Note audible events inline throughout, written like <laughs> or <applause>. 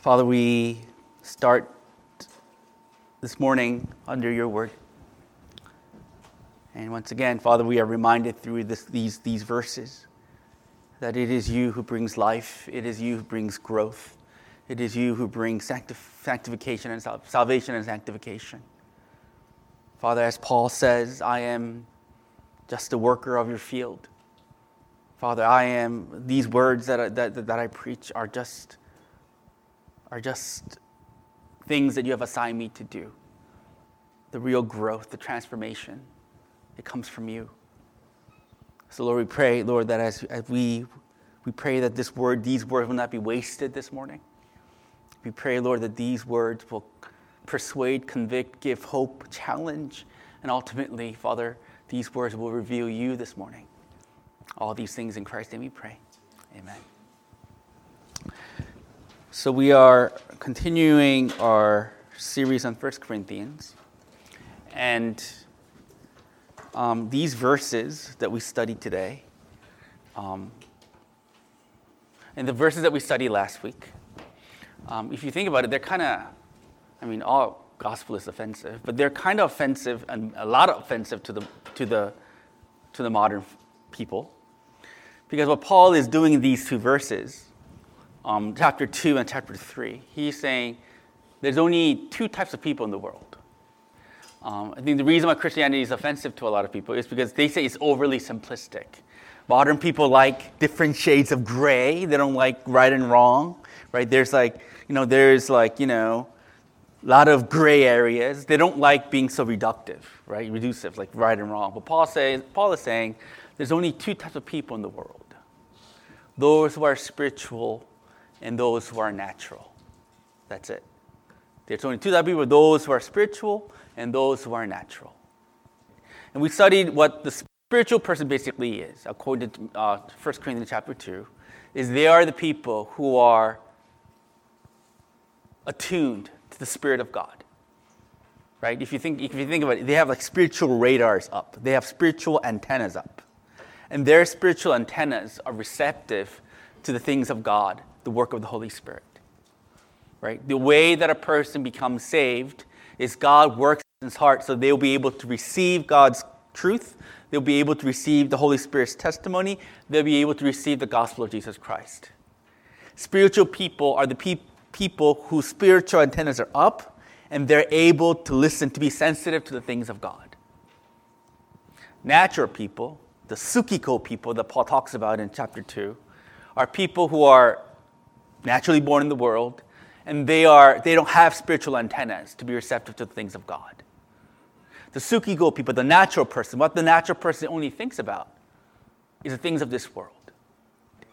Father, we start this morning under your word. And once again, Father, we are reminded through this, these, these verses that it is you who brings life, it is you who brings growth, it is you who brings sanctif- sanctification and sal- salvation and sanctification. Father, as Paul says, I am just a worker of your field. Father, I am, these words that I, that, that I preach are just, are just things that you have assigned me to do. The real growth, the transformation, it comes from you. So, Lord, we pray, Lord, that as, as we, we pray that this word, these words will not be wasted this morning. We pray, Lord, that these words will persuade, convict, give hope, challenge, and ultimately, Father, these words will reveal you this morning. All these things in Christ's name we pray. Amen. So we are continuing our series on 1 Corinthians. And um, these verses that we studied today, um, and the verses that we studied last week, um, if you think about it, they're kind of, I mean, all gospel is offensive, but they're kind of offensive and a lot of offensive to the, to the, to the modern people. Because what Paul is doing in these two verses, um, chapter 2 and chapter 3, he's saying there's only two types of people in the world. Um, I think the reason why Christianity is offensive to a lot of people is because they say it's overly simplistic. Modern people like different shades of gray. They don't like right and wrong, right? There's like, you know, there's like, you know, a lot of gray areas. They don't like being so reductive, right? Reducive, like right and wrong. But Paul, says, Paul is saying there's only two types of people in the world those who are spiritual and those who are natural. That's it. There's only two types of people those who are spiritual and those who are natural. And we studied what the spiritual person basically is, according to uh, 1 Corinthians chapter 2, is they are the people who are attuned to the Spirit of God. Right? If you think, if you think about it, they have like spiritual radars up. They have spiritual antennas up. And their spiritual antennas are receptive to the things of God, the work of the Holy Spirit. Right? The way that a person becomes saved is God works in his heart so they'll be able to receive God's truth. They'll be able to receive the Holy Spirit's testimony. They'll be able to receive the gospel of Jesus Christ. Spiritual people are the pe- people whose spiritual antennas are up and they're able to listen, to be sensitive to the things of God. Natural people, the Sukiko people that Paul talks about in chapter 2, are people who are naturally born in the world and they, are, they don't have spiritual antennas to be receptive to the things of God. The Sukiko people, the natural person, what the natural person only thinks about is the things of this world.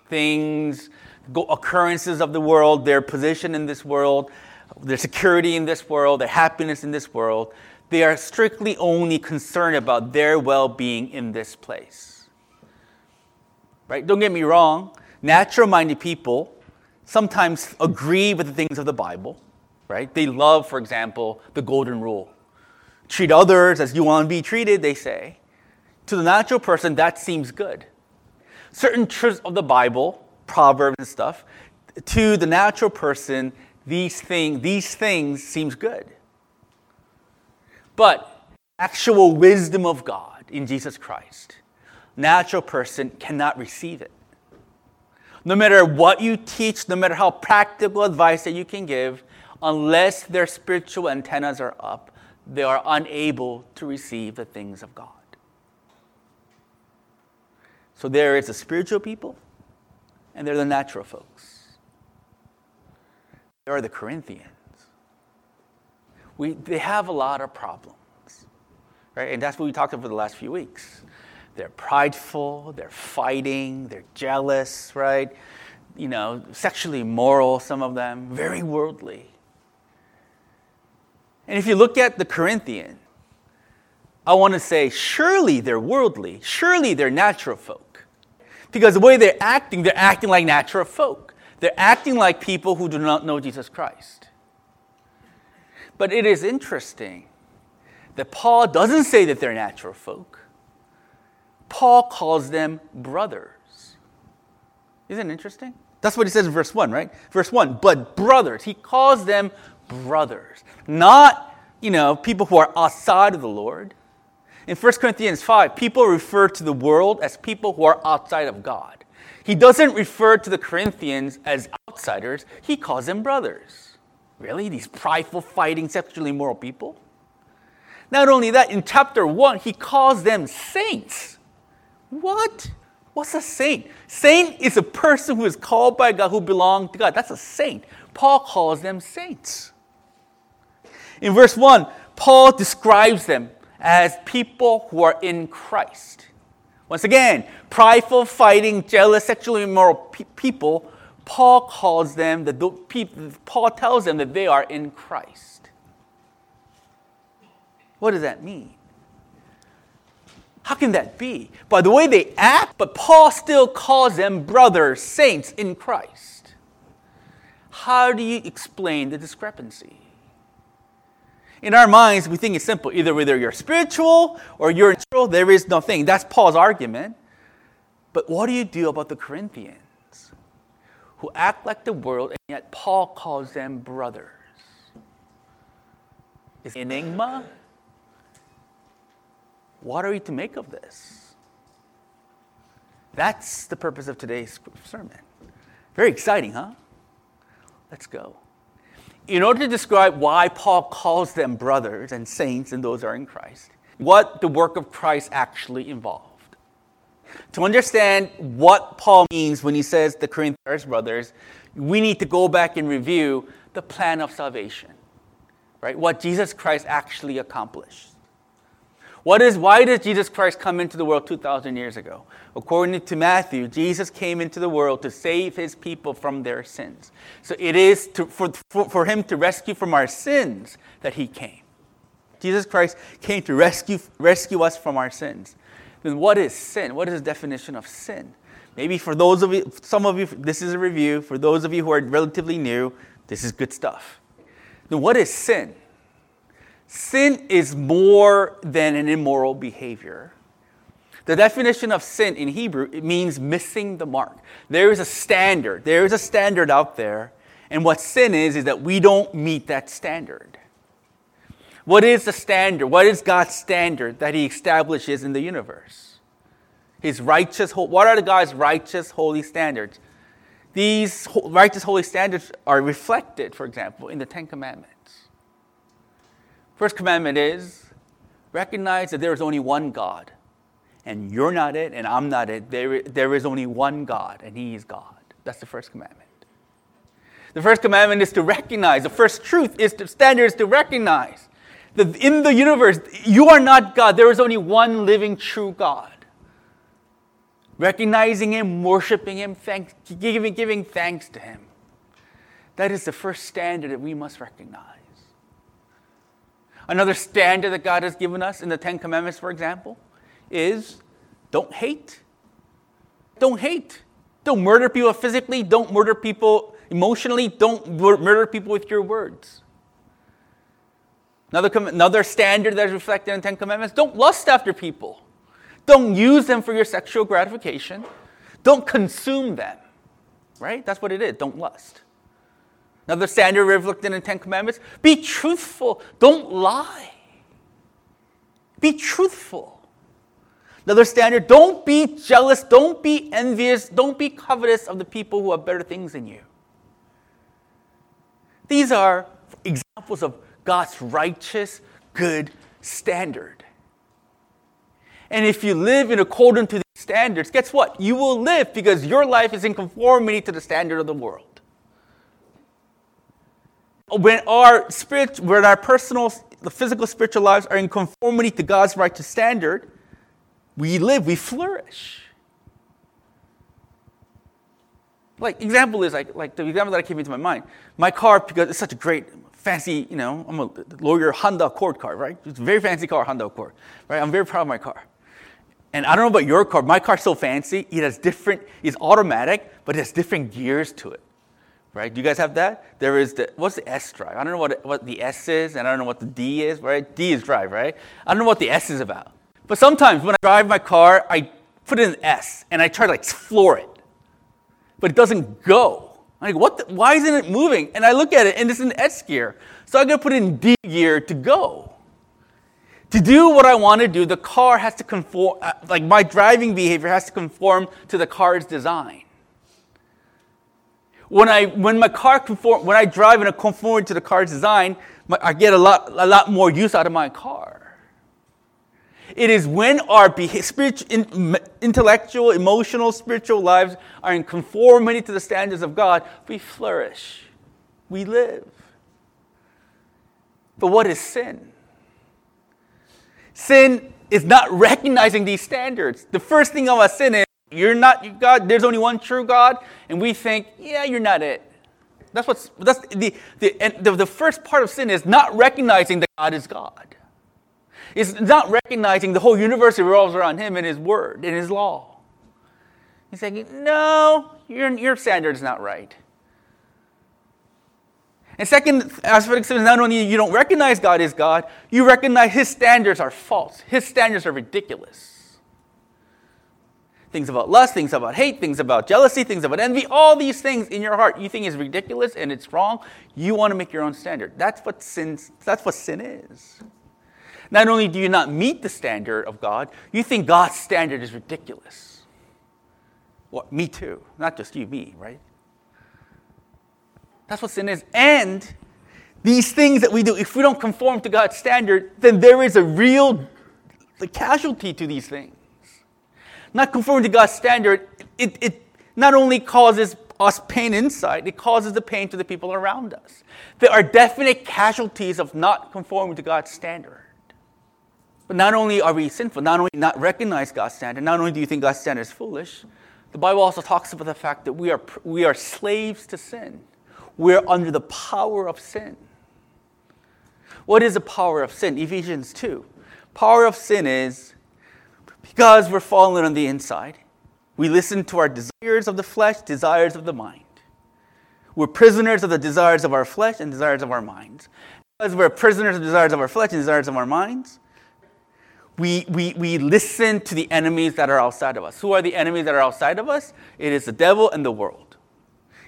Things, occurrences of the world, their position in this world, their security in this world, their happiness in this world. They are strictly only concerned about their well being in this place. Right? Don't get me wrong, natural minded people sometimes agree with the things of the Bible, right? They love, for example, the golden rule. Treat others as you want to be treated, they say. To the natural person, that seems good. Certain truths of the Bible, Proverbs and stuff, to the natural person, these, thing, these things seems good. But actual wisdom of God in Jesus Christ, natural person cannot receive it. No matter what you teach, no matter how practical advice that you can give, unless their spiritual antennas are up, they are unable to receive the things of God. So there is the spiritual people, and there are the natural folks. There are the Corinthians. We, they have a lot of problems, right? And that's what we talked about for the last few weeks. They're prideful, they're fighting, they're jealous, right? You know, sexually immoral, some of them, very worldly. And if you look at the Corinthian, I want to say, surely they're worldly, surely they're natural folk. Because the way they're acting, they're acting like natural folk. They're acting like people who do not know Jesus Christ. But it is interesting that Paul doesn't say that they're natural folk. Paul calls them brothers. Isn't it interesting? That's what he says in verse 1, right? Verse 1, but brothers. He calls them brothers, not, you know, people who are outside of the Lord. In 1 Corinthians 5, people refer to the world as people who are outside of God. He doesn't refer to the Corinthians as outsiders, he calls them brothers. Really? These prideful, fighting, sexually immoral people? Not only that, in chapter 1, he calls them saints. What? What's a saint? Saint is a person who is called by God, who belongs to God. That's a saint. Paul calls them saints. In verse 1, Paul describes them as people who are in Christ. Once again, prideful, fighting, jealous, sexually immoral pe- people, Paul calls them, that Paul tells them that they are in Christ. What does that mean? How can that be? By the way they act, but Paul still calls them brothers, saints in Christ. How do you explain the discrepancy? In our minds, we think it's simple. Either whether you're spiritual or you're natural, there is nothing. That's Paul's argument. But what do you do about the Corinthians who act like the world and yet Paul calls them brothers? Is enigma? What are we to make of this? That's the purpose of today's sermon. Very exciting, huh? Let's go in order to describe why Paul calls them brothers and saints and those are in Christ, what the work of Christ actually involved. To understand what Paul means when he says the Corinthians brothers, we need to go back and review the plan of salvation, right? What Jesus Christ actually accomplished. What is, why did Jesus Christ come into the world 2,000 years ago? According to Matthew, Jesus came into the world to save his people from their sins. So it is to, for, for, for him to rescue from our sins that he came. Jesus Christ came to rescue, rescue us from our sins. Then what is sin? What is the definition of sin? Maybe for those of you, some of you, this is a review. For those of you who are relatively new, this is good stuff. Then what is sin? Sin is more than an immoral behavior. The definition of sin in Hebrew it means missing the mark. There is a standard. There is a standard out there, and what sin is is that we don't meet that standard. What is the standard? What is God's standard that He establishes in the universe? His righteous. What are the God's righteous, holy standards? These righteous, holy standards are reflected, for example, in the Ten Commandments. First commandment is recognize that there is only one God, and you're not it, and I'm not it. There, there is only one God, and He is God. That's the first commandment. The first commandment is to recognize, the first truth is to standard is to recognize that in the universe, you are not God. There is only one living, true God. Recognizing Him, worshiping Him, thanks, giving, giving thanks to Him. That is the first standard that we must recognize. Another standard that God has given us in the Ten Commandments, for example, is don't hate. Don't hate. Don't murder people physically. Don't murder people emotionally. Don't murder people with your words. Another, another standard that is reflected in the Ten Commandments don't lust after people. Don't use them for your sexual gratification. Don't consume them. Right? That's what it is. Don't lust. Another standard reflected in the Ten Commandments be truthful, don't lie. Be truthful. Another standard don't be jealous, don't be envious, don't be covetous of the people who have better things than you. These are examples of God's righteous, good standard. And if you live in accordance to these standards, guess what? You will live because your life is in conformity to the standard of the world when our spirit, when our personal, the physical, spiritual lives are in conformity to God's righteous standard, we live, we flourish. Like example is like like the example that came into my mind. My car because it's such a great fancy, you know, I'm a lawyer Honda Accord car, right? It's a very fancy car, Honda Accord, right? I'm very proud of my car. And I don't know about your car, my car's so fancy, it has different, it's automatic, but it has different gears to it right? Do you guys have that? There is the, what's the S drive? I don't know what, what the S is, and I don't know what the D is, right? D is drive, right? I don't know what the S is about. But sometimes when I drive my car, I put in an S, and I try to like floor it. but it doesn't go. I'm like, what? The, why isn't it moving? And I look at it, and it's in S gear. So going to put in D gear to go. To do what I want to do, the car has to conform, uh, like my driving behavior has to conform to the car's design. When, I, when my car conform, when I drive and I conform to the car's design, my, I get a lot, a lot more use out of my car. It is when our spiritual, intellectual, emotional, spiritual lives are in conformity to the standards of God, we flourish, we live. But what is sin? Sin is not recognizing these standards. The first thing about sin is you're not God, there's only one true God, and we think, yeah, you're not it. That's what's that's the the, and the, the first part of sin is not recognizing that God is God. It's not recognizing the whole universe revolves around him and his word and his law. He's saying, no, your, your standard is not right. And second as aspect is not only you don't recognize God is God, you recognize his standards are false. His standards are ridiculous. Things about lust, things about hate, things about jealousy, things about envy, all these things in your heart you think is ridiculous and it's wrong. You want to make your own standard. That's what sin, that's what sin is. Not only do you not meet the standard of God, you think God's standard is ridiculous. What? Me too. Not just you, me, right? That's what sin is. And these things that we do, if we don't conform to God's standard, then there is a real the casualty to these things. Not conforming to God's standard, it, it not only causes us pain inside, it causes the pain to the people around us. There are definite casualties of not conforming to God's standard. But not only are we sinful, not only not recognize God's standard, not only do you think God's standard is foolish, the Bible also talks about the fact that we are, we are slaves to sin. We're under the power of sin. What is the power of sin? Ephesians 2. Power of sin is because we're fallen on the inside, we listen to our desires of the flesh, desires of the mind. We're prisoners of the desires of our flesh and desires of our minds. Because we're prisoners of desires of our flesh and desires of our minds, we, we, we listen to the enemies that are outside of us. Who are the enemies that are outside of us? It is the devil and the world.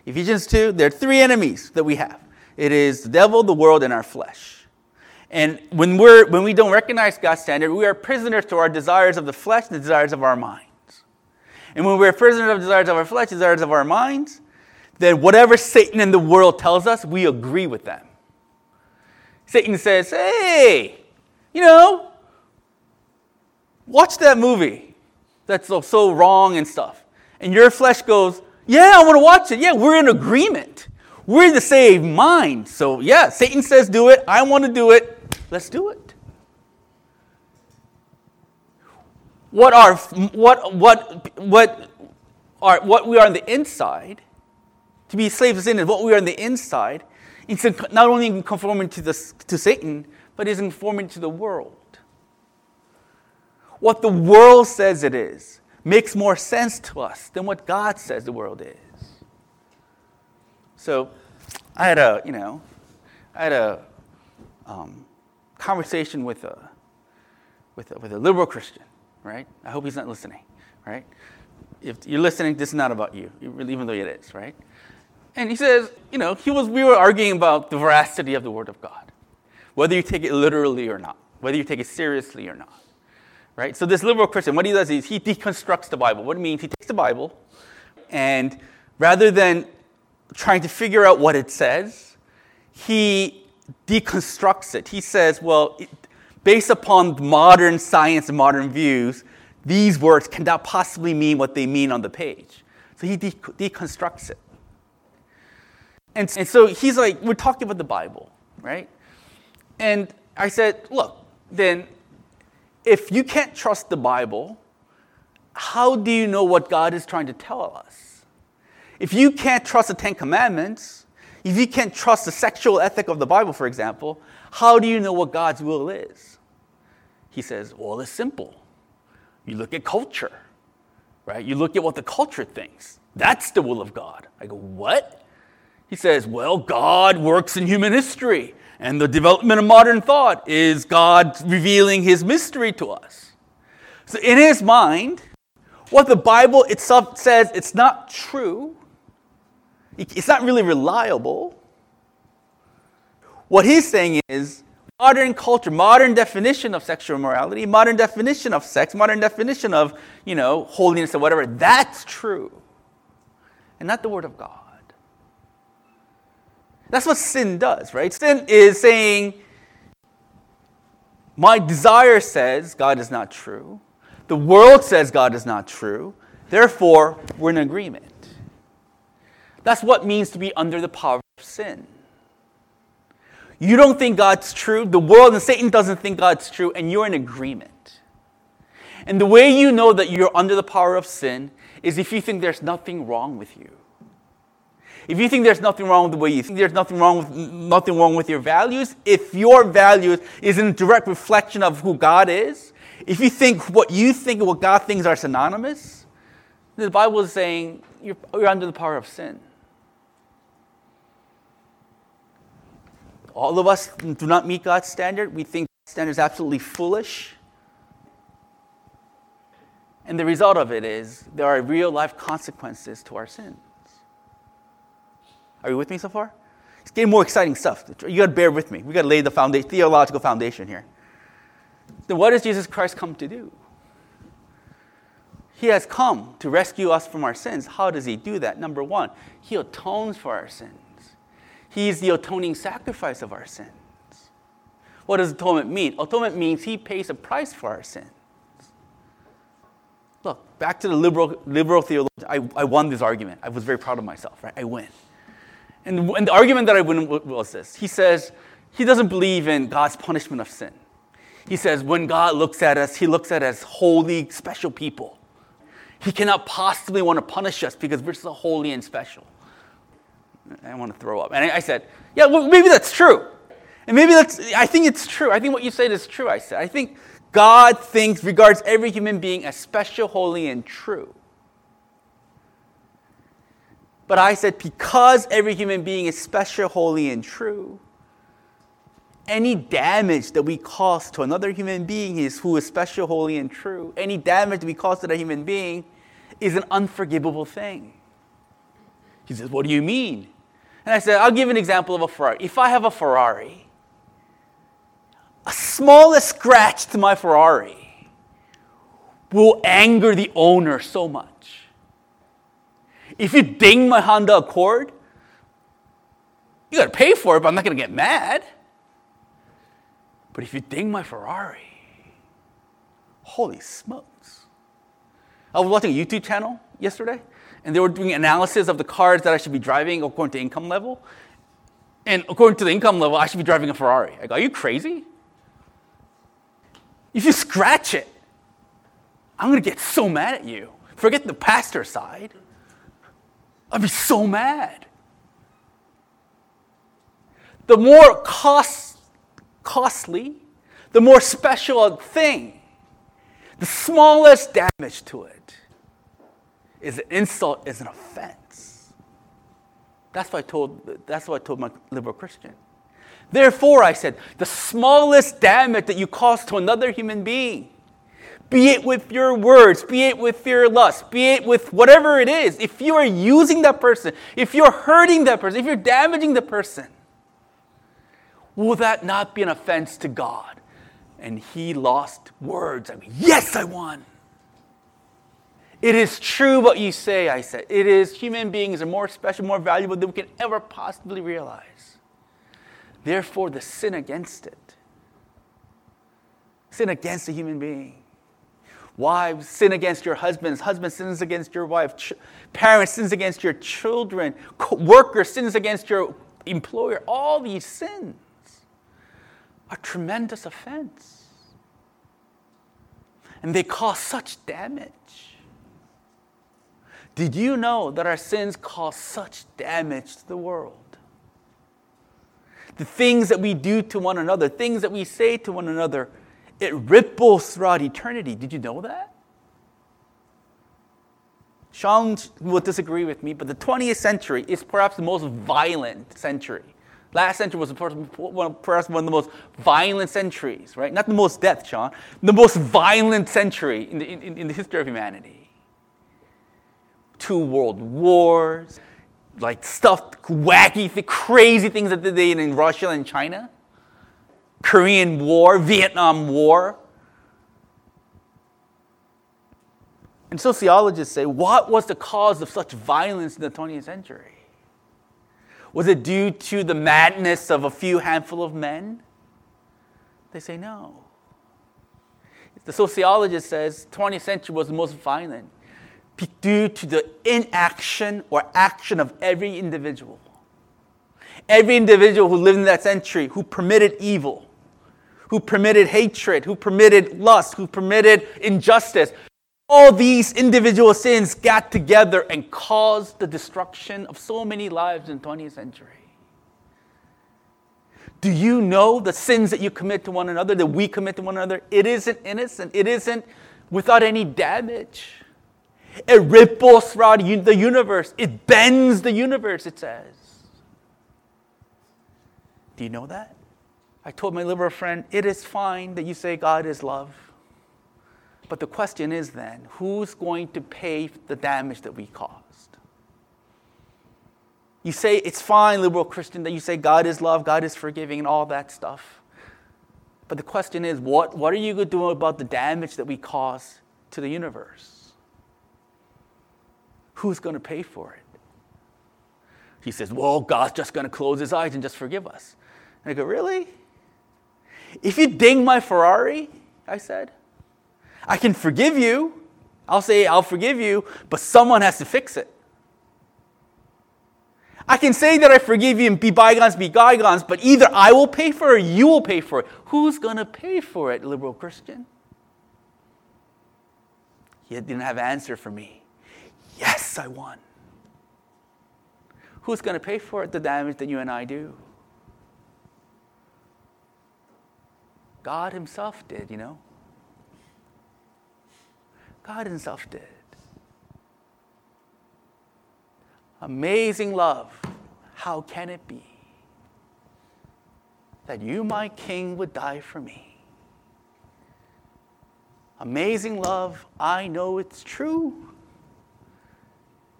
Ephesians 2, there are three enemies that we have it is the devil, the world, and our flesh. And when, we're, when we don't recognize God's standard, we are prisoners to our desires of the flesh and the desires of our minds. And when we're prisoners of desires of our flesh, desires of our minds, then whatever Satan and the world tells us, we agree with them. Satan says, hey, you know, watch that movie that's so, so wrong and stuff. And your flesh goes, yeah, I want to watch it. Yeah, we're in agreement. We're in the same mind. So, yeah, Satan says do it. I want to do it. Let's do it. What are what what what are what we are on the inside to be slaves of sin is what we are on the inside. It's not only conforming to, the, to Satan, but is conforming to the world what the world says it is makes more sense to us than what God says the world is. So I had a, you know, I had a um, conversation with a, with a, with a liberal Christian, right? I hope he's not listening, right? If you're listening, this is not about you, even though it is, right? And he says, you know, he was, we were arguing about the veracity of the Word of God, whether you take it literally or not, whether you take it seriously or not right? So this liberal Christian, what he does is he deconstructs the Bible. What it means, he takes the Bible, and rather than trying to figure out what it says, he deconstructs it. He says, well, it, based upon modern science and modern views, these words cannot possibly mean what they mean on the page. So he de- deconstructs it. And, and so he's like, we're talking about the Bible, right? And I said, look, then if you can't trust the Bible, how do you know what God is trying to tell us? If you can't trust the Ten Commandments, if you can't trust the sexual ethic of the Bible, for example, how do you know what God's will is? He says, well, it's simple. You look at culture, right? You look at what the culture thinks. That's the will of God. I go, what? He says, well, God works in human history. And the development of modern thought is God revealing his mystery to us. So, in his mind, what the Bible itself says it's not true, <laughs> It's not really reliable. What he's saying is modern culture, modern definition of sexual morality, modern definition of sex, modern definition of, you know, holiness or whatever, that's true. And not the word of God. That's what sin does, right? Sin is saying, my desire says God is not true. The world says God is not true. Therefore, we're in agreement. That's what means to be under the power of sin. You don't think God's true, the world and Satan doesn't think God's true, and you're in agreement. And the way you know that you're under the power of sin is if you think there's nothing wrong with you. If you think there's nothing wrong with the way you think, there's nothing wrong with nothing wrong with your values, if your values is in direct reflection of who God is, if you think what you think and what God thinks are synonymous, the Bible is saying you're, you're under the power of sin. All of us do not meet God's standard. We think God's standard is absolutely foolish. And the result of it is there are real life consequences to our sins. Are you with me so far? It's getting more exciting stuff. You got to bear with me. We got to lay the foundation, theological foundation here. Then what does Jesus Christ come to do? He has come to rescue us from our sins. How does he do that? Number one, he atones for our sins. He is the atoning sacrifice of our sins. What does atonement mean? Atonement means he pays a price for our sins. Look, back to the liberal, liberal theologian. I, I won this argument. I was very proud of myself, right? I win. And, and the argument that I won was this. He says he doesn't believe in God's punishment of sin. He says when God looks at us, he looks at us holy, special people. He cannot possibly want to punish us because we're so holy and special. I want to throw up. And I said, yeah, well, maybe that's true. And maybe that's, I think it's true. I think what you said is true, I said. I think God thinks, regards every human being as special, holy, and true. But I said, because every human being is special, holy, and true, any damage that we cause to another human being is who is special, holy, and true, any damage we cause to that human being is an unforgivable thing. He says, What do you mean? And I said, I'll give an example of a Ferrari. If I have a Ferrari, a smallest scratch to my Ferrari will anger the owner so much. If you ding my Honda Accord, you gotta pay for it, but I'm not gonna get mad. But if you ding my Ferrari, holy smokes. I was watching a YouTube channel yesterday, and they were doing analysis of the cars that I should be driving according to income level. And according to the income level, I should be driving a Ferrari. I go, are you crazy? If you scratch it, I'm gonna get so mad at you. Forget the pastor side. I'd be so mad. The more cost, costly, the more special a thing, the smallest damage to it is an insult, is an offense. That's what I told, that's what I told my liberal Christian. Therefore, I said, the smallest damage that you cause to another human being, be it with your words, be it with your lust, be it with whatever it is, if you are using that person, if you're hurting that person, if you're damaging the person, will that not be an offense to God? And he lost words. I mean, yes, I won. It is true what you say, I said. It is human beings are more special, more valuable than we can ever possibly realize. Therefore, the sin against it. Sin against a human being. Wives sin against your husbands. Husband sins against your wife. Ch- parents sins against your children. Co- worker sins against your employer. All these sins are tremendous offense. And they cause such damage. Did you know that our sins cause such damage to the world? The things that we do to one another, things that we say to one another, it ripples throughout eternity. Did you know that? Sean will disagree with me, but the 20th century is perhaps the most violent century. Last century was perhaps one of the most violent centuries, right? Not the most death, Sean, the most violent century in the, in, in the history of humanity two world wars, like stuff, wacky, crazy things that they did in Russia and China, Korean War, Vietnam War. And sociologists say, what was the cause of such violence in the 20th century? Was it due to the madness of a few handful of men? They say no. The sociologist says 20th century was the most violent due to the inaction or action of every individual. Every individual who lived in that century who permitted evil, who permitted hatred, who permitted lust, who permitted injustice. All these individual sins got together and caused the destruction of so many lives in the 20th century. Do you know the sins that you commit to one another, that we commit to one another? It isn't innocent. It isn't without any damage. It ripples throughout the universe. It bends the universe, it says. Do you know that? I told my liberal friend, it is fine that you say God is love. But the question is then, who's going to pay the damage that we caused? You say it's fine, liberal Christian, that you say God is love, God is forgiving, and all that stuff. But the question is, what, what are you going to do about the damage that we cause to the universe? Who's going to pay for it? He says, Well, God's just going to close his eyes and just forgive us. And I go, Really? If you ding my Ferrari, I said, I can forgive you. I'll say, I'll forgive you, but someone has to fix it. I can say that I forgive you and be bygones, be bygones, but either I will pay for it or you will pay for it. Who's going to pay for it, liberal Christian? He didn't have an answer for me. Yes, I won. Who's going to pay for it? The damage that you and I do. God Himself did, you know. God Himself did. Amazing love. How can it be that you, my King, would die for me? Amazing love. I know it's true.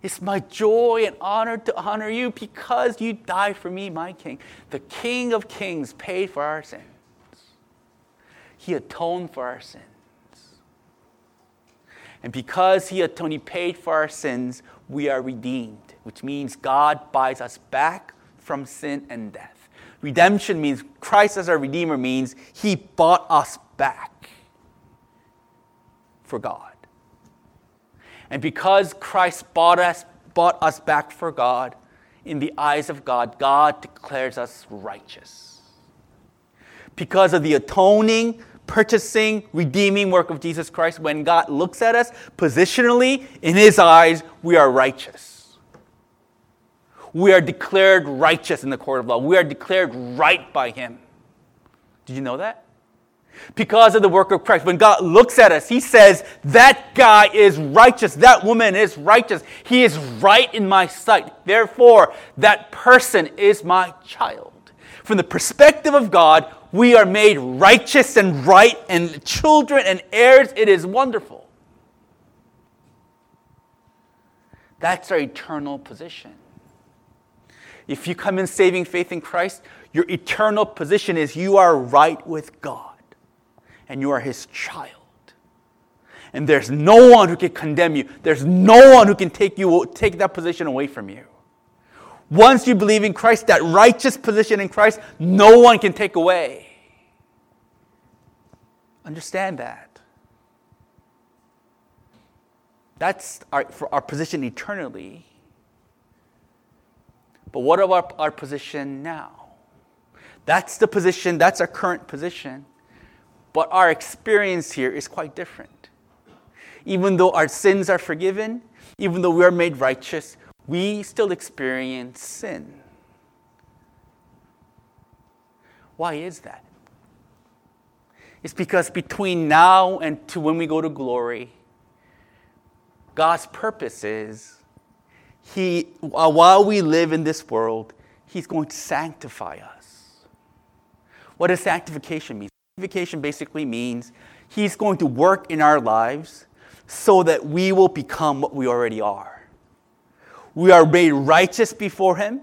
It's my joy and honor to honor you because you died for me, my King. The King of Kings paid for our sins, He atoned for our sins. And because He atoned, He paid for our sins, we are redeemed, which means God buys us back from sin and death. Redemption means Christ as our Redeemer means He bought us back for God. And because Christ bought us, bought us back for God, in the eyes of God, God declares us righteous. Because of the atoning, purchasing, redeeming work of Jesus Christ, when God looks at us positionally, in His eyes, we are righteous. We are declared righteous in the court of law. We are declared right by Him. Did you know that? Because of the work of Christ. When God looks at us, He says, That guy is righteous. That woman is righteous. He is right in my sight. Therefore, that person is my child. From the perspective of God, we are made righteous and right and children and heirs. It is wonderful. That's our eternal position. If you come in saving faith in Christ, your eternal position is you are right with God and you are his child. And there's no one who can condemn you. There's no one who can take you take that position away from you. Once you believe in Christ, that righteous position in Christ, no one can take away. Understand that. That's our, for our position eternally. But what about our position now? That's the position, that's our current position. But our experience here is quite different. Even though our sins are forgiven, even though we are made righteous, we still experience sin. Why is that? It's because between now and to when we go to glory, God's purpose is he, uh, while we live in this world, He's going to sanctify us. What does sanctification mean? Sanctification basically means He's going to work in our lives so that we will become what we already are. We are made righteous before Him.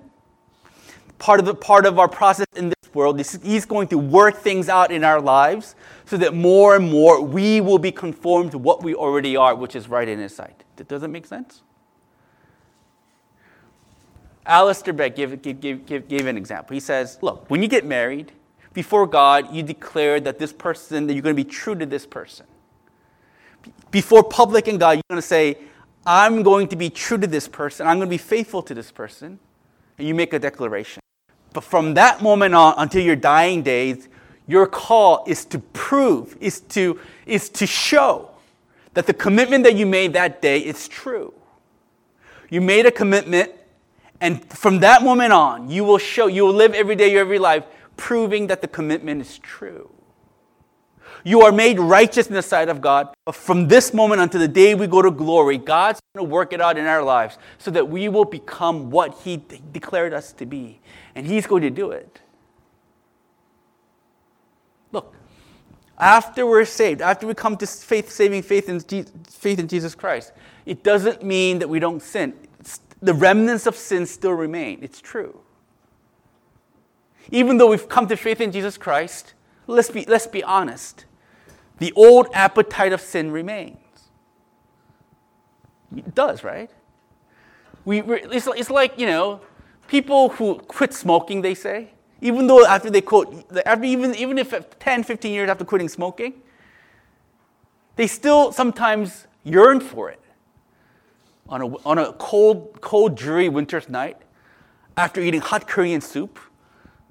Part of, the, part of our process in this world is He's going to work things out in our lives so that more and more we will be conformed to what we already are, which is right in His sight. Does that make sense? Alistair Begg gave, gave, gave, gave an example. He says, Look, when you get married, before God, you declare that this person, that you're going to be true to this person. Before public and God, you're going to say, I'm going to be true to this person. I'm going to be faithful to this person. And you make a declaration. But from that moment on until your dying days, your call is to prove, is to, is to show that the commitment that you made that day is true. You made a commitment, and from that moment on, you will show, you will live every day your every life proving that the commitment is true. You are made righteous in the sight of God. But from this moment until the day we go to glory, God's going to work it out in our lives so that we will become what He de- declared us to be. And He's going to do it. Look, after we're saved, after we come to faith, saving faith in, Je- faith in Jesus Christ, it doesn't mean that we don't sin. It's, the remnants of sin still remain. It's true. Even though we've come to faith in Jesus Christ, let's be, let's be honest the old appetite of sin remains. It does, right? We, it's, it's like, you know, people who quit smoking, they say, even though after they quote, after even, even if 10, 15 years after quitting smoking, they still sometimes yearn for it. On a, on a cold, cold, dreary winter's night, after eating hot Korean soup,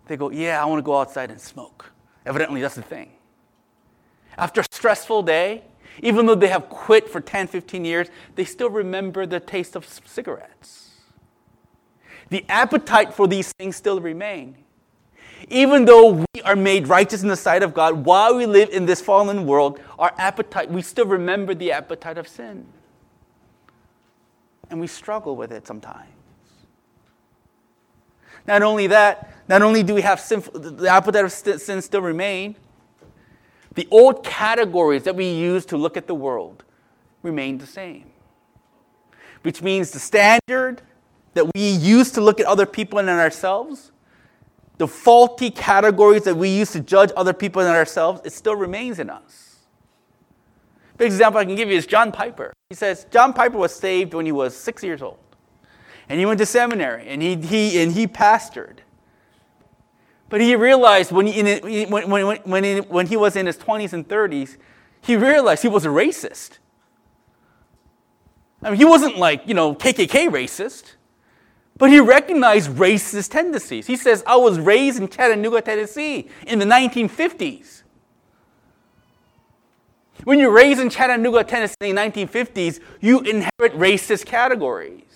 they go, Yeah, I want to go outside and smoke. Evidently, that's the thing. After a stressful day, even though they have quit for 10, 15 years, they still remember the taste of cigarettes. The appetite for these things still remain. Even though we are made righteous in the sight of God, while we live in this fallen world, our appetite, we still remember the appetite of sin. And we struggle with it sometimes. Not only that, not only do we have the appetite of sin still remain, the old categories that we use to look at the world remain the same. Which means the standard that we use to look at other people and ourselves, the faulty categories that we use to judge other people and ourselves, it still remains in us. Big example I can give you is John Piper. He says John Piper was saved when he was six years old. And he went to seminary and he, he, and he pastored. But he realized when he, when, when, when, he, when he was in his 20s and 30s, he realized he was a racist. I mean, he wasn't like, you know, KKK racist, but he recognized racist tendencies. He says, I was raised in Chattanooga, Tennessee in the 1950s. When you're raised in Chattanooga, Tennessee in the 1950s, you inherit racist categories.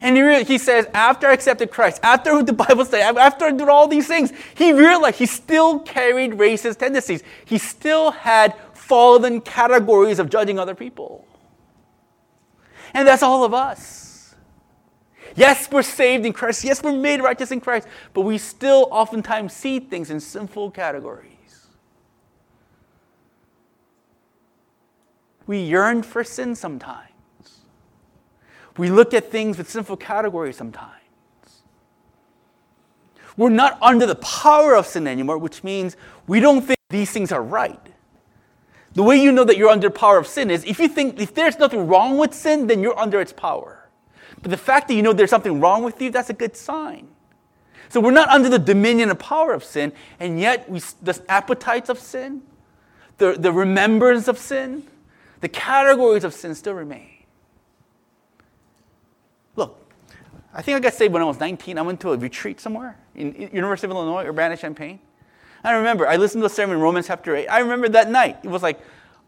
And he, he says, after I accepted Christ, after the Bible says, after I did all these things, he realized he still carried racist tendencies. He still had fallen categories of judging other people. And that's all of us. Yes, we're saved in Christ. Yes, we're made righteous in Christ. But we still oftentimes see things in sinful categories. We yearn for sin sometimes. We look at things with sinful categories sometimes. We're not under the power of sin anymore, which means we don't think these things are right. The way you know that you're under power of sin is if you think if there's nothing wrong with sin, then you're under its power. But the fact that you know there's something wrong with you, that's a good sign. So we're not under the dominion and power of sin, and yet we, the appetites of sin, the, the remembrance of sin, the categories of sin still remain. I think I got saved when I was 19. I went to a retreat somewhere in University of Illinois, Urbana-Champaign. I remember, I listened to a sermon in Romans chapter 8. I remember that night. It was like,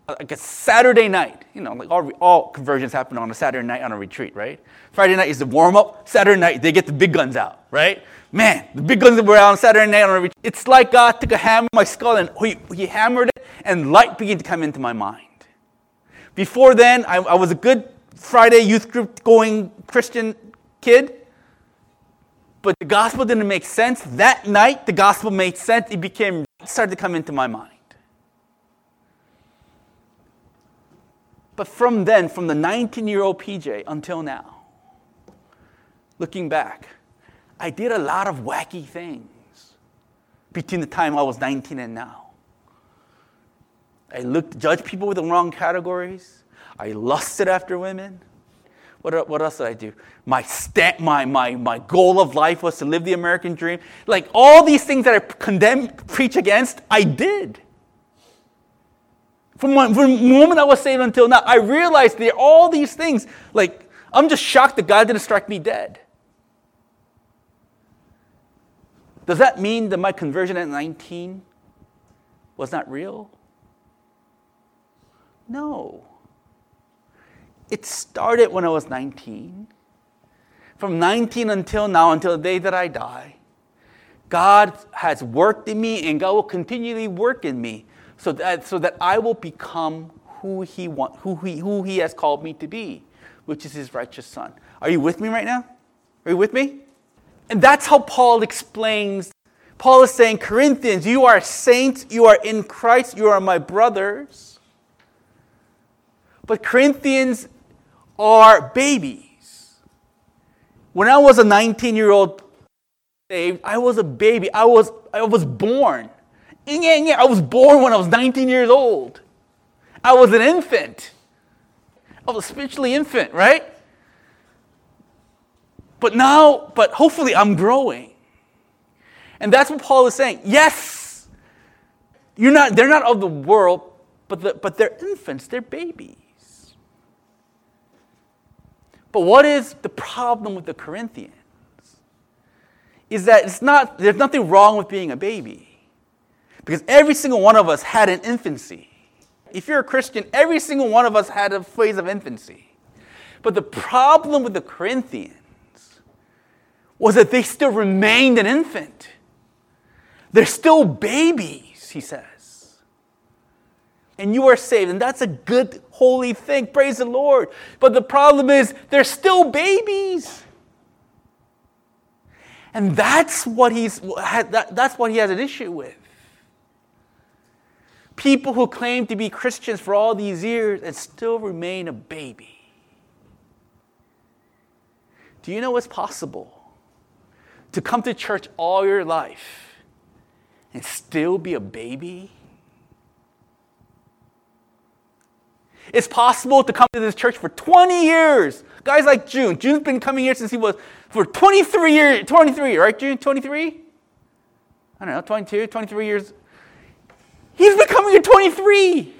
uh, like a Saturday night. You know, like all, all conversions happen on a Saturday night on a retreat, right? Friday night is the warm up. Saturday night, they get the big guns out, right? Man, the big guns were out on Saturday night on a retreat. It's like God took a hammer on my skull and he, he hammered it, and light began to come into my mind. Before then, I, I was a good Friday youth group going Christian kid, but the gospel didn't make sense. That night, the gospel made sense. It became, it started to come into my mind. but from then, from the 19 year old PJ until now, looking back, I did a lot of wacky things between the time I was 19 and now. I looked, judged people with the wrong categories. I lusted after women. What, what else did I do? My, sta- my, my, my goal of life was to live the American dream. Like all these things that I condemn, preach against, I did. From, from the moment I was saved until now, I realized there are all these things. Like, I'm just shocked that God didn't strike me dead. Does that mean that my conversion at 19 was not real? No. It started when I was 19. From 19 until now, until the day that I die, God has worked in me and God will continually work in me so that, so that I will become who he, want, who, he, who he has called me to be, which is his righteous son. Are you with me right now? Are you with me? And that's how Paul explains. Paul is saying, Corinthians, you are saints, you are in Christ, you are my brothers. But Corinthians are babies. When I was a 19 year old saved, I was a baby. I was, I was born. I was born when I was 19 years old. I was an infant. I was spiritually infant, right? But now, but hopefully I'm growing. And that's what Paul is saying. Yes, you're not, they're not of the world, but, the, but they're infants, they're babies. But what is the problem with the Corinthians? Is that it's not, there's nothing wrong with being a baby. Because every single one of us had an infancy. If you're a Christian, every single one of us had a phase of infancy. But the problem with the Corinthians was that they still remained an infant. They're still babies, he says. And you are saved, and that's a good, holy thing. Praise the Lord. But the problem is, they're still babies. And that's what, he's, that's what he has an issue with. People who claim to be Christians for all these years and still remain a baby. Do you know it's possible to come to church all your life and still be a baby? It's possible to come to this church for 20 years. Guys like June. June's been coming here since he was for 23 years. 23, right, June? 23? I don't know, 22, 23 years. He's been coming here 23.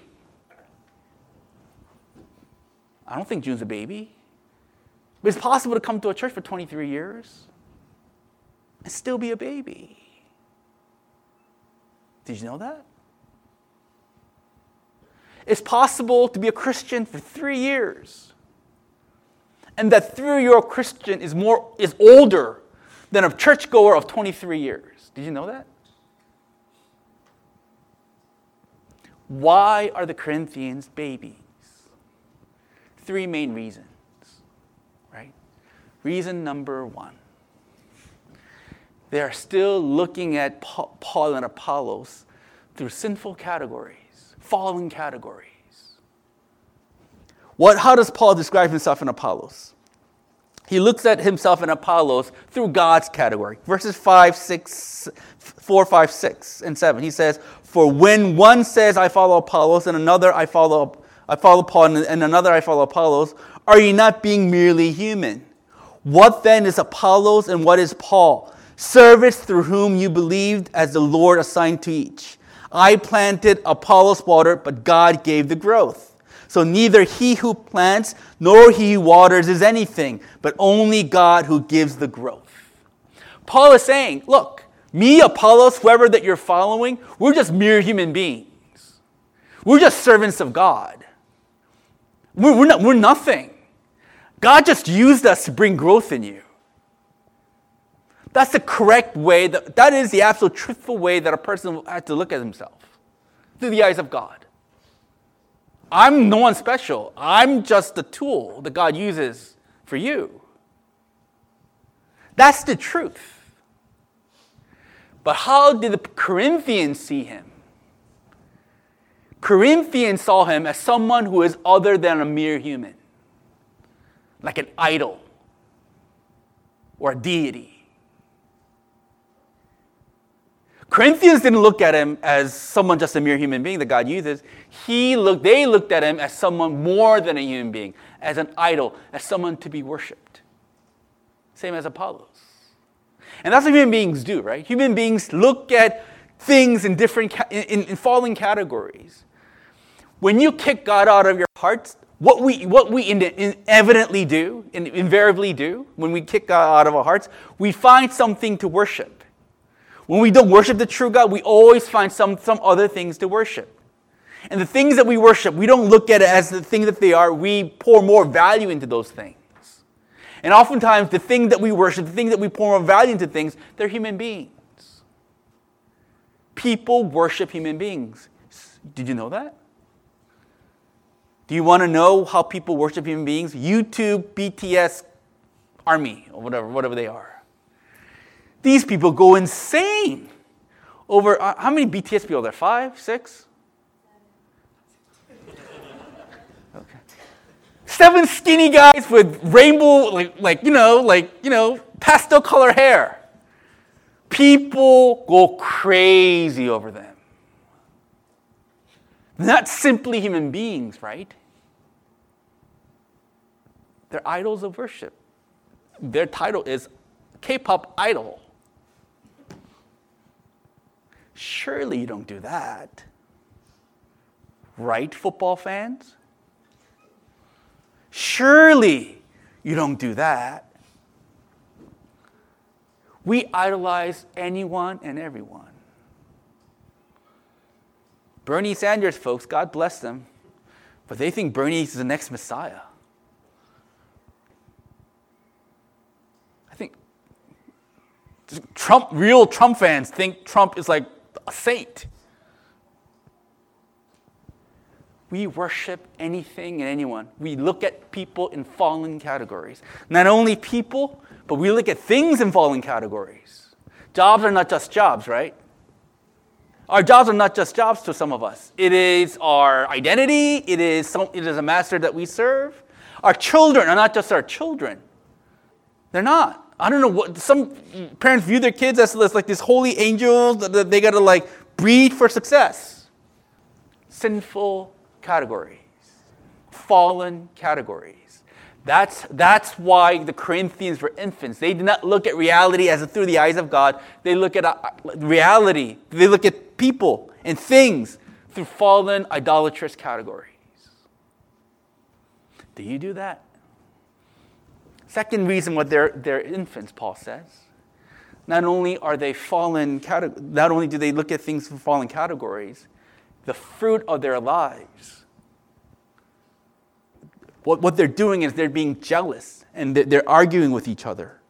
I don't think June's a baby. But it's possible to come to a church for 23 years and still be a baby. Did you know that? It's possible to be a Christian for three years. And that three-year-old Christian is more is older than a churchgoer of 23 years. Did you know that? Why are the Corinthians babies? Three main reasons, right? Reason number one they are still looking at Paul and Apollos through sinful categories, fallen categories. What, how does Paul describe himself in Apollos? He looks at himself in Apollos through God's category. Verses 5, 6, 4, 5, 6, and 7. He says, For when one says, I follow Apollos, and another, I follow, I follow Paul, and another, I follow Apollos, are you not being merely human? What then is Apollos and what is Paul? Servants through whom you believed as the Lord assigned to each. I planted, Apollos watered, but God gave the growth. So neither he who plants nor he who waters is anything, but only God who gives the growth. Paul is saying, look, me, Apollos, whoever that you're following, we're just mere human beings. We're just servants of God. We're, we're, not, we're nothing. God just used us to bring growth in you. That's the correct way, that, that is the absolute truthful way that a person has to look at himself through the eyes of God. I'm no one special. I'm just the tool that God uses for you. That's the truth. But how did the Corinthians see him? Corinthians saw him as someone who is other than a mere human, like an idol or a deity. Corinthians didn't look at him as someone just a mere human being that God uses. He looked, they looked at him as someone more than a human being, as an idol, as someone to be worshipped. Same as Apollos. And that's what human beings do, right? Human beings look at things in different in, in falling categories. When you kick God out of your hearts, what we, what we evidently do, invariably do, when we kick God out of our hearts, we find something to worship. When we don't worship the true God, we always find some, some other things to worship. And the things that we worship, we don't look at it as the thing that they are. We pour more value into those things. And oftentimes, the thing that we worship, the thing that we pour more value into things, they're human beings. People worship human beings. Did you know that? Do you want to know how people worship human beings? YouTube, BTS, Army, or whatever, whatever they are. These people go insane over uh, how many BTS people are there? Five, six? Seven skinny guys with rainbow, like, like you know, like you know, pastel color hair. People go crazy over them. They're Not simply human beings, right? They're idols of worship. Their title is K pop idol. Surely you don't do that. Right, football fans? Surely you don't do that. We idolize anyone and everyone. Bernie Sanders, folks, God bless them, but they think Bernie is the next Messiah. I think Trump, real Trump fans think Trump is like a saint. We worship anything and anyone. We look at people in fallen categories. Not only people, but we look at things in fallen categories. Jobs are not just jobs, right? Our jobs are not just jobs to some of us. It is our identity, it is, some, it is a master that we serve. Our children are not just our children. They're not. I don't know what some parents view their kids as, as like these holy angels that they got to like breed for success. Sinful categories, fallen categories. That's, that's why the Corinthians were infants. They did not look at reality as through the eyes of God. They look at uh, reality. They look at people and things through fallen, idolatrous categories. Do you do that? Second reason why they're, they're infants, Paul says. Not only are they fallen, not only do they look at things from fallen categories, the fruit of their lives. What, what they're doing is they're being jealous and they're arguing with each other.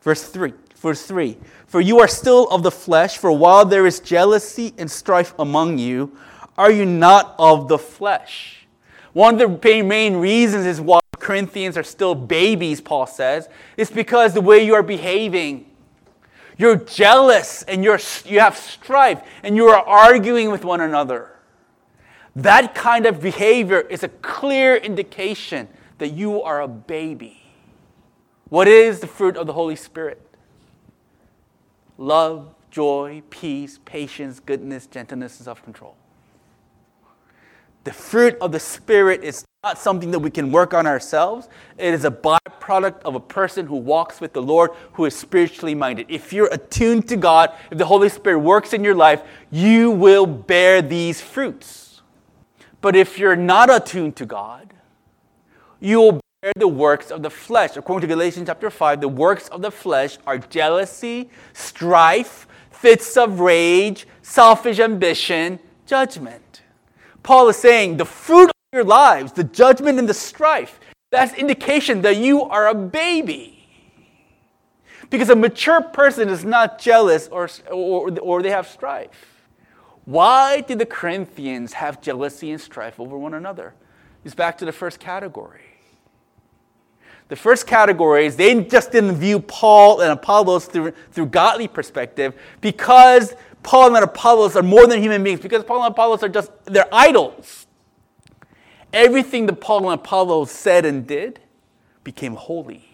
Verse 3. Verse 3 For you are still of the flesh, for while there is jealousy and strife among you, are you not of the flesh? One of the main reasons is why Corinthians are still babies, Paul says, it's because the way you are behaving. You're jealous and you're, you have strife and you are arguing with one another. That kind of behavior is a clear indication that you are a baby. What is the fruit of the Holy Spirit? Love, joy, peace, patience, goodness, gentleness, and self control. The fruit of the Spirit is not something that we can work on ourselves. It is a byproduct of a person who walks with the Lord, who is spiritually minded. If you're attuned to God, if the Holy Spirit works in your life, you will bear these fruits. But if you're not attuned to God, you will bear the works of the flesh. According to Galatians chapter 5, the works of the flesh are jealousy, strife, fits of rage, selfish ambition, judgment. Paul is saying the fruit of your lives, the judgment and the strife, that's indication that you are a baby. Because a mature person is not jealous or, or, or they have strife. Why did the Corinthians have jealousy and strife over one another? It's back to the first category. The first category is they just didn't view Paul and Apollos through, through godly perspective because Paul and Apollos are more than human beings, because Paul and Apollos are just, they're idols. Everything that Paul and Apollos said and did became holy.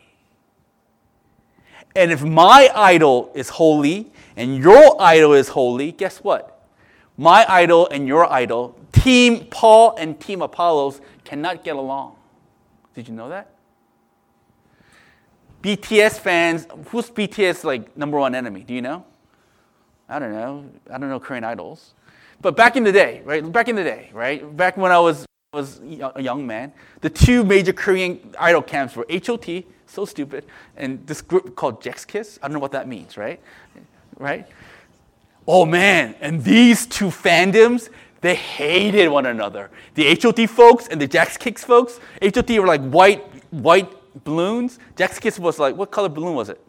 And if my idol is holy and your idol is holy, guess what? My idol and your idol, Team Paul and Team Apollos, cannot get along. Did you know that? BTS fans, who's BTS like number one enemy? Do you know? I don't know. I don't know Korean idols. But back in the day, right? Back in the day, right? Back when I was was a young man, the two major Korean idol camps were HOT, so stupid, and this group called Sechs Kies. I don't know what that means, right? Right? Oh man, and these two fandoms, they hated one another. The HOT folks and the Sechs Kies folks. HOT were like white, white balloons. Sechs Kies was like, what color balloon was it?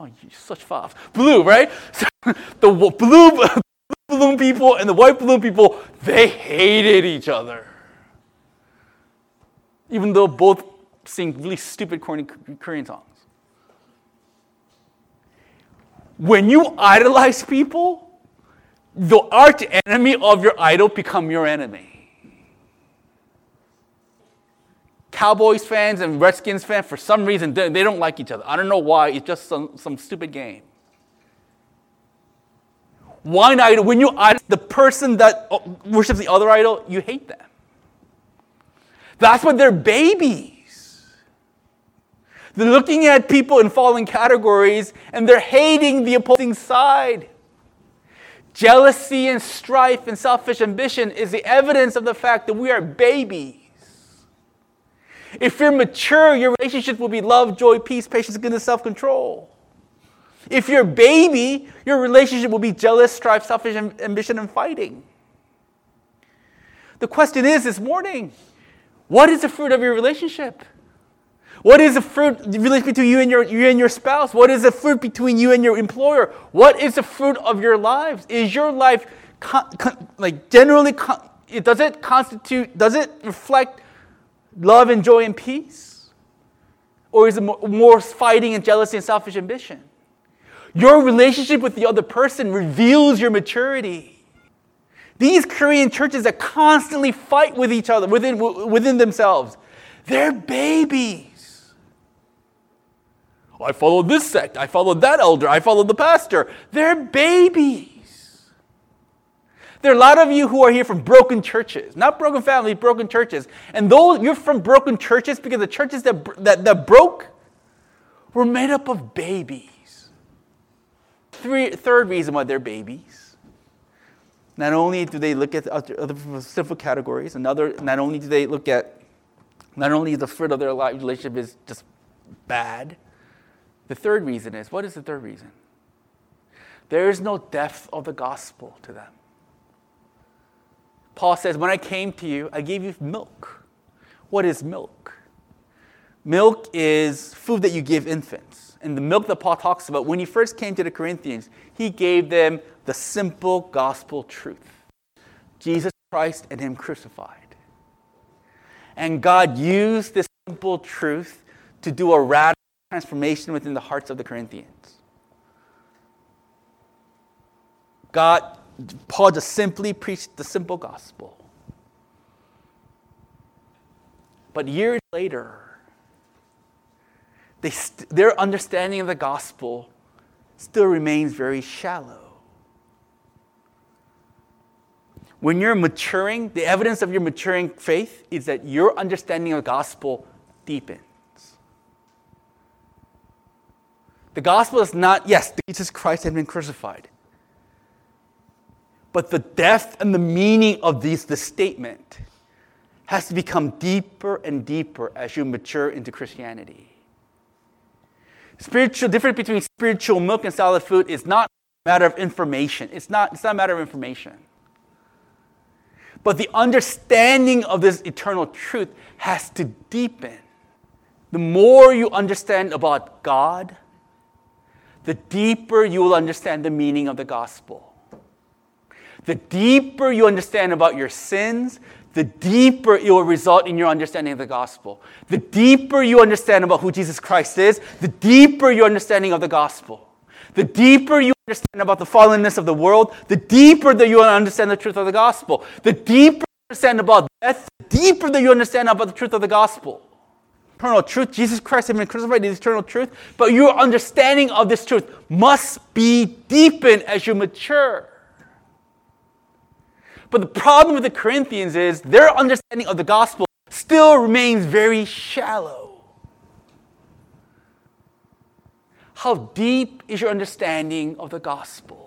Oh, you're such fast. Blue, right? So <laughs> the <laughs> blue balloon people and the white balloon people, they hated each other. Even though both sing really stupid corny Korean songs. When you idolize people, the arch enemy of your idol become your enemy. Cowboys fans and Redskins fans, for some reason, they, don't like each other. I don't know why. It's just some, some stupid game. One idol, when you idol the person that uh, worships the other idol, you hate them. That's what they're babies. They're looking at people in fallen categories and they're hating the opposing side. Jealousy and strife and selfish ambition is the evidence of the fact that we are babies. If you're mature, your relationship will be love, joy, peace, patience, goodness, self control. If you're a baby, your relationship will be jealous, strife, selfish ambition, and fighting. The question is this morning what is the fruit of your relationship? What is the fruit the relationship between you and your you and your spouse? What is the fruit between you and your employer? What is the fruit of your lives? Is your life con, con, like generally con, does it constitute does it reflect love and joy and peace? Or is it more fighting and jealousy and selfish ambition? Your relationship with the other person reveals your maturity. These Korean churches that constantly fight with each other, within, within themselves, they're babies. I follow this sect, I followed that elder, I followed the pastor. They're babies. There are a lot of you who are here from broken churches, not broken families, broken churches. And those you're from broken churches because the churches that, that, that broke were made up of babies. Three, third reason why they're babies. Not only do they look at other, other sinful categories, another, not only do they look at, not only is the fruit of their life relationship is just bad. The third reason is what is the third reason? There is no depth of the gospel to them. Paul says, When I came to you, I gave you milk. What is milk? Milk is food that you give infants. And the milk that Paul talks about, when he first came to the Corinthians, he gave them the simple gospel truth Jesus Christ and Him crucified. And God used this simple truth to do a radical transformation within the hearts of the Corinthians. God Paul just simply preached the simple gospel. But years later, they st- their understanding of the gospel still remains very shallow. When you're maturing, the evidence of your maturing faith is that your understanding of the gospel deepens. The gospel is not, yes, Jesus Christ has been crucified. But the depth and the meaning of these, this statement has to become deeper and deeper as you mature into Christianity. Spiritual difference between spiritual milk and solid food is not a matter of information. It's not, it's not a matter of information. But the understanding of this eternal truth has to deepen. The more you understand about God, the deeper you will understand the meaning of the gospel. The deeper you understand about your sins, the deeper it will result in your understanding of the gospel. The deeper you understand about who Jesus Christ is, the deeper your understanding of the gospel. The deeper you understand about the fallenness of the world, the deeper that you understand the truth of the gospel. The deeper you understand about death, the deeper that you understand about the truth of the gospel. Eternal truth, Jesus Christ has been crucified is eternal truth, but your understanding of this truth must be deepened as you mature. But the problem with the Corinthians is their understanding of the gospel still remains very shallow. How deep is your understanding of the gospel?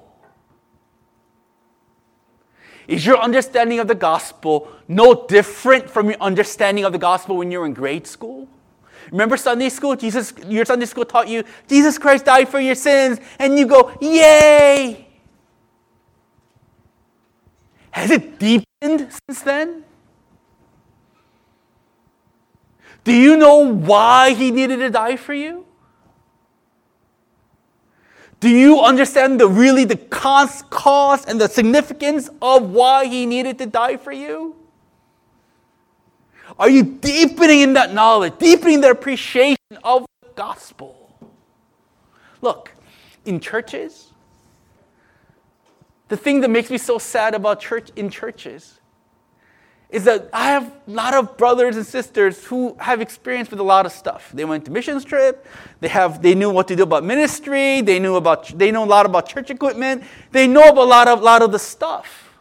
Is your understanding of the gospel no different from your understanding of the gospel when you're in grade school? Remember Sunday school? Jesus, your Sunday school taught you Jesus Christ died for your sins, and you go, Yay! Has it deepened since then? Do you know why he needed to die for you? Do you understand the really the cost, and the significance of why he needed to die for you? Are you deepening in that knowledge, deepening the appreciation of the gospel? Look, in churches, the thing that makes me so sad about church in churches is that I have a lot of brothers and sisters who have experience with a lot of stuff. They went to missions trip, they have they knew what to do about ministry, they knew about they know a lot about church equipment, they know about a lot of lot of the stuff.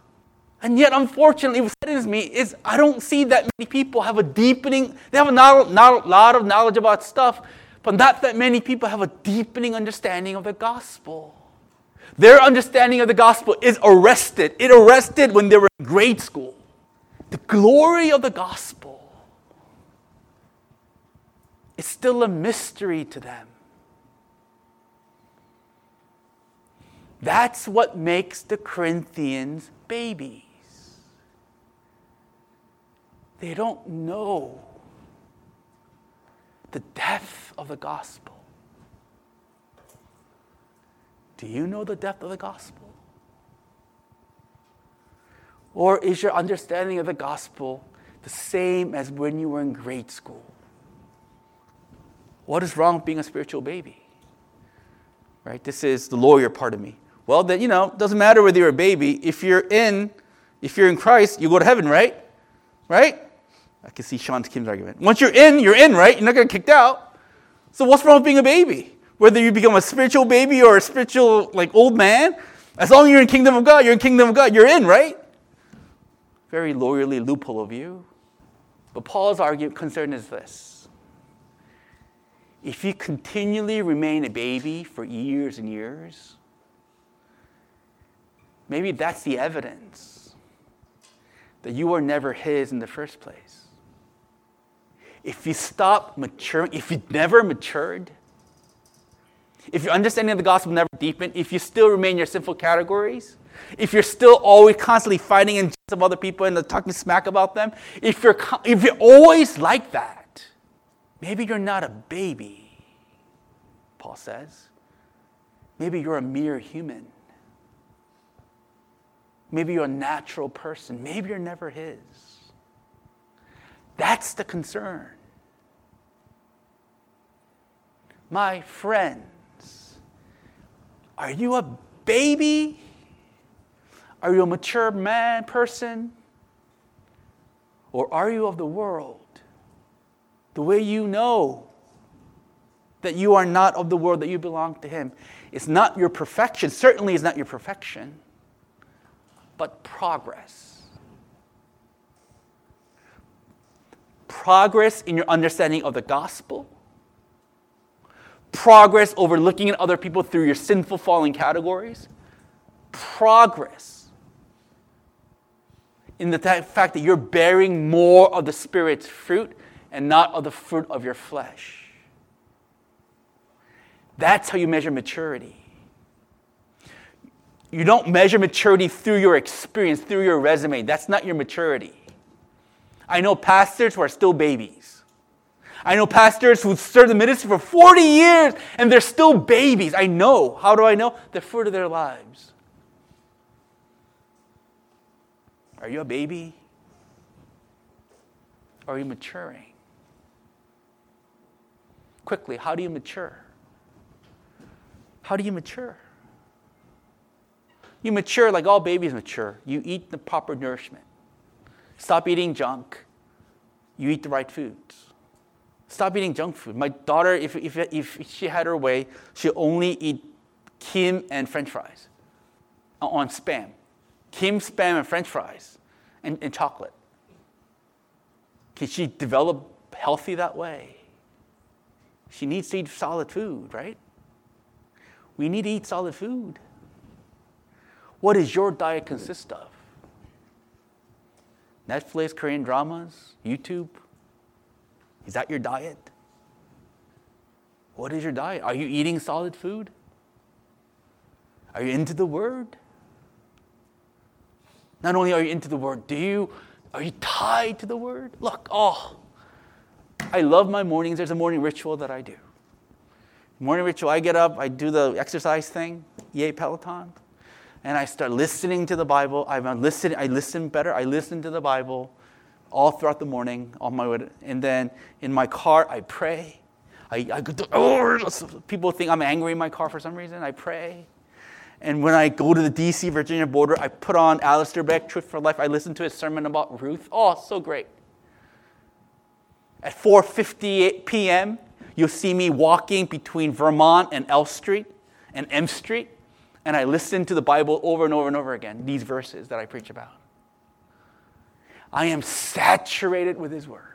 And yet, unfortunately, what saddens me is I don't see that many people have a deepening, they have a not, not, a lot of knowledge about stuff, but not that many people have a deepening understanding of the gospel. Their understanding of the gospel is arrested. It arrested when they were in grade school. The glory of the gospel is still a mystery to them. That's what makes the Corinthians babies. They don't know the depth of the gospel. Do you know the depth of the gospel? Or is your understanding of the gospel the same as when you were in grade school? What is wrong with being a spiritual baby? Right? This is the lawyer part of me. Well, then, you know, doesn't matter whether you're a baby. If you're in, if you're in Christ, you go to heaven, right? Right? I can see Sean Kim's argument. Once you're in, you're in, right? You're not going to get kicked out. So what's wrong with being a baby? Whether you become a spiritual baby or a spiritual like old man, as long as you're in kingdom of God, you're in kingdom of God, you're in, right? Very lawyerly loophole of you. But Paul's argument concern is this. If you continually remain a baby for years and years, maybe that's the evidence that you were never his in the first place. If you stop maturing, if you never matured, if your understanding of the gospel never deepened, if you still remain in your sinful categories, if you're still always constantly fighting against of other people and talking smack about them, if you're, if you're always like that, maybe you're not a baby, Paul says. Maybe you're a mere human. Maybe you're a natural person. Maybe you're never his. That's the concern. My friend, are you a baby? Are you a mature man, person? Or are you of the world? The way you know that you are not of the world, that you belong to Him. It's not your perfection, certainly is not your perfection, but progress. Progress in your understanding of the gospel progress over looking at other people through your sinful falling categories, progress in the fact that you're bearing more of the Spirit's fruit and not of the fruit of your flesh. That's how you measure maturity. You don't measure maturity through your experience, through your resume. That's not your maturity. I know pastors who are still babies. I know pastors who served the ministry for 40 years and they're still babies. I know. How do I know? The fruit of their lives. Are you a baby? are you maturing? Quickly, how do you mature? How do you mature? You mature like all babies mature. You eat the proper nourishment. Stop eating junk. You eat the right foods. Stop eating junk food. My daughter, if, if, if she had her way, she only eat Kim and french fries on spam. Kim, spam, and french fries and, and chocolate. Can she develop healthy that way? She needs to eat solid food, right? We need to eat solid food. What does your diet consist of? Netflix, Korean dramas, YouTube? Is that your diet? What is your diet? Are you eating solid food? Are you into the word? Not only are you into the word, do you are you tied to the word? Look, oh, I love my mornings. There's a morning ritual that I do. Morning ritual, I get up, I do the exercise thing, yay Peloton, and I start listening to the Bible. I'm listening, I listen better. I listen to the Bible all throughout the morning on my way, and then in my car I pray. I, I oh, people think I'm angry in my car for some reason. I pray. And when I go to the DC, Virginia border, I put on Alistair Begg, Truth for Life. I listen to his sermon about Ruth. Oh, so great. At 4:58 p.m., you'll see me walking between Vermont and L Street and M Street, and I listen to the Bible over and over and over again, these verses that I preach about. I am saturated with his word.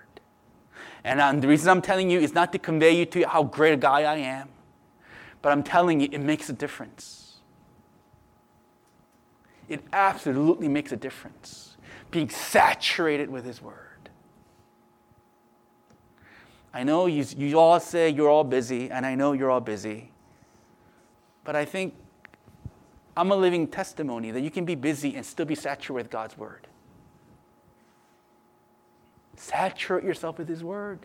And um, the reason I'm telling you is not to convey you to how great a guy I am, but I'm telling you it makes a difference. It absolutely makes a difference being saturated with His Word. I know you, you all say you're all busy, and I know you're all busy. But I think I'm a living testimony that you can be busy and still be saturated with God's Word. Saturate yourself with His Word.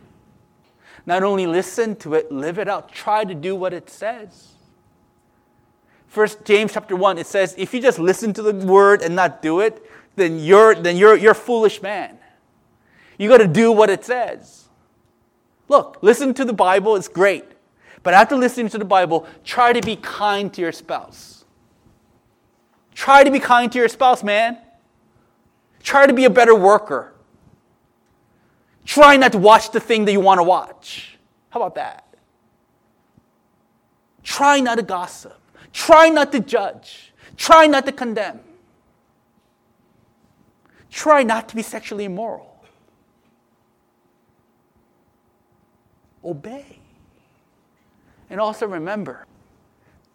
Not only listen to it, live it out. Try to do what it says. First James chapter 1, it says, if you just listen to the word and not do it, then you're then you're you're a foolish man. You got to do what it says. Look, listen to the Bible, it's great. But after listening to the Bible, try to be kind to your spouse. Try to be kind to your spouse, man. Try to be a better worker. Try not to watch the thing that you want to watch. How about that? Try not to gossip. Try not to judge. Try not to condemn. Try not to be sexually immoral. Obey. And also remember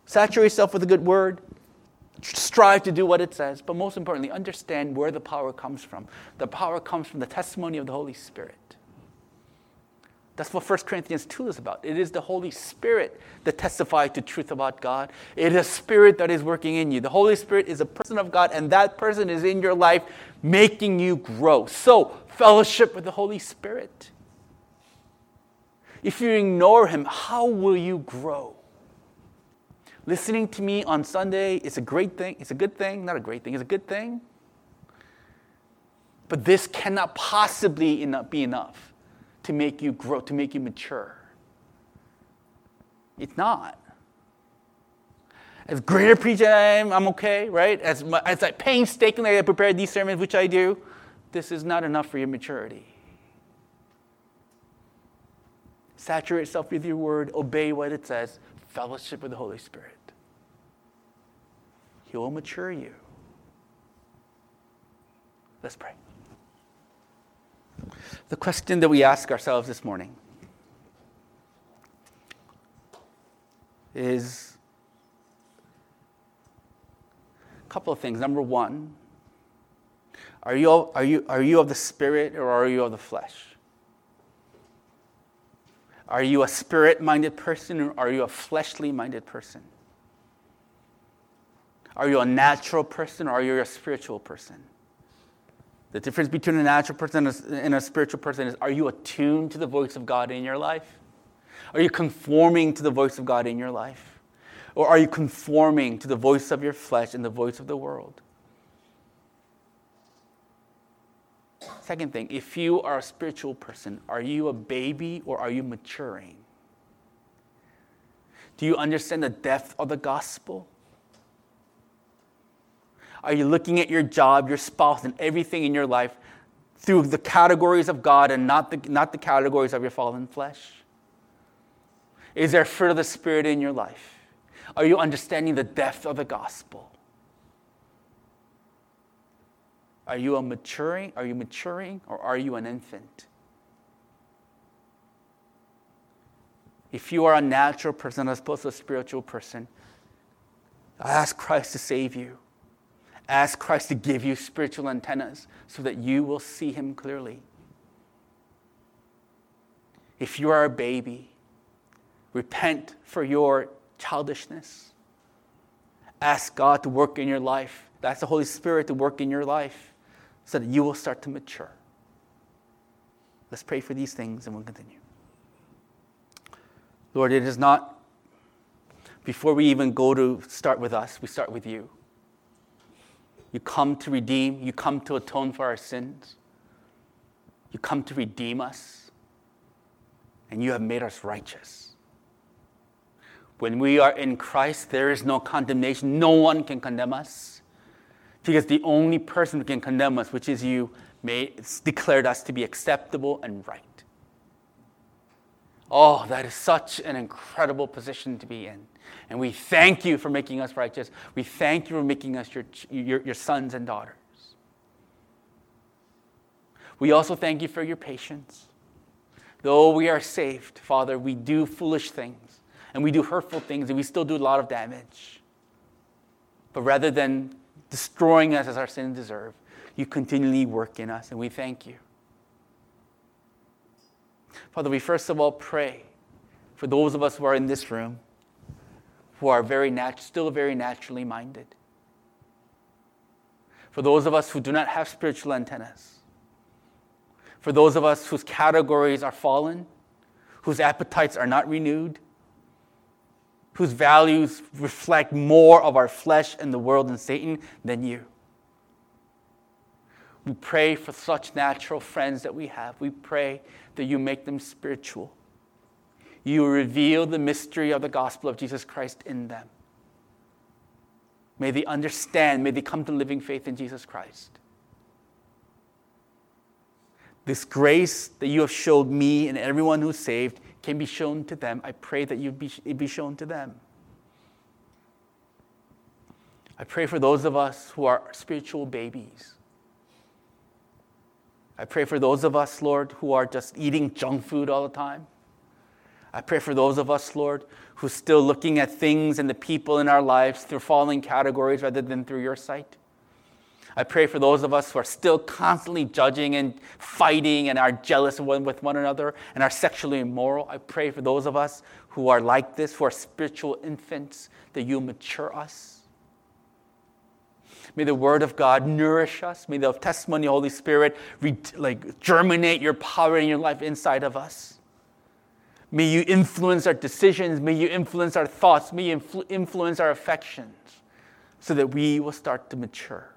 saturate yourself with a good word, strive to do what it says, but most importantly, understand where the power comes from. The power comes from the testimony of the Holy Spirit. That's what 1 Corinthians 2 is about. It is the Holy Spirit that testifies to truth about God. It is a spirit that is working in you. The Holy Spirit is a person of God, and that person is in your life making you grow. So, fellowship with the Holy Spirit. If you ignore Him, how will you grow? Listening to me on Sunday is a great thing. It's a good thing. Not a great thing, it's a good thing. But this cannot possibly be enough to make you grow, to make you mature. It's not. As great a preacher I am, I'm okay, right? As, as I painstakingly I prepare these sermons, which I do, this is not enough for your maturity. Saturate yourself with your word, obey what it says, fellowship with the Holy Spirit. He will mature you. Let's pray. The question that we ask ourselves this morning is a couple of things. Number one, are you, are you, are you of the spirit or are you of the flesh? Are you a spirit minded person or are you a fleshly minded person? Are you a natural person or are you a spiritual person? The difference between a natural person and a spiritual person is are you attuned to the voice of God in your life? Are you conforming to the voice of God in your life? Or are you conforming to the voice of your flesh and the voice of the world? Second thing, if you are a spiritual person, are you a baby or are you maturing? Do you understand the depth of the gospel? Are you looking at your job, your spouse, and everything in your life through the categories of God and not the, not the categories of your fallen flesh? Is there fruit of the Spirit in your life? Are you understanding the depth of the gospel? Are you a maturing? Are you maturing or are you an infant? If you are a natural person as opposed to a spiritual person, I ask Christ to save you. Ask Christ to give you spiritual antennas so that you will see Him clearly. If you are a baby, repent for your childishness. Ask God to work in your life. Ask the Holy Spirit to work in your life so that you will start to mature. Let's pray for these things and we'll continue. Lord, it is not before we even go to start with us, we start with you. You come to redeem, you come to atone for our sins, you come to redeem us, and you have made us righteous. When we are in Christ, there is no condemnation. No one can condemn us because the only person who can condemn us, which is you, made, declared us to be acceptable and right. Oh, that is such an incredible position to be in. And we thank you for making us righteous. We thank you for making us your, your, your sons and daughters. We also thank you for your patience. Though we are saved, Father, we do foolish things and we do hurtful things and we still do a lot of damage. But rather than destroying us as our sins deserve, you continually work in us, and we thank you. Father, we first of all pray for those of us who are in this room who are very nat- still very naturally minded. For those of us who do not have spiritual antennas. For those of us whose categories are fallen, whose appetites are not renewed, whose values reflect more of our flesh and the world and Satan than you. We pray for such natural friends that we have. We pray that you make them spiritual. You reveal the mystery of the gospel of Jesus Christ in them. May they understand, may they come to living faith in Jesus Christ. This grace that you have showed me and everyone who's saved can be shown to them. I pray that you be, it be shown to them. I pray for those of us who are spiritual babies. I pray for those of us, Lord, who are just eating junk food all the time. I pray for those of us, Lord, who are still looking at things and the people in our lives through falling categories rather than through your sight. I pray for those of us who are still constantly judging and fighting and are jealous with one another and are sexually immoral. I pray for those of us who are like this, who are spiritual infants, that you mature us. May the Word of God nourish us. May the testimony of the Holy Spirit re- like germinate your power in your life inside of us. May you influence our decisions. May you influence our thoughts. May you influ- influence our affections so that we will start to mature.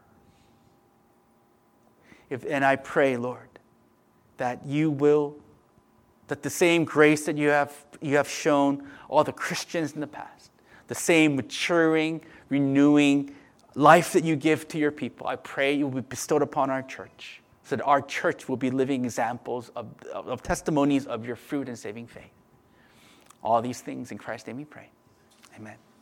If, and I pray, Lord, that you will, that the same grace that you have, you have shown all the Christians in the past, the same maturing, renewing life that you give to your people, I pray you will be bestowed upon our church so that our church will be living examples of, of, of testimonies of your fruit and saving faith. All these things in Christ's name we pray. Amen.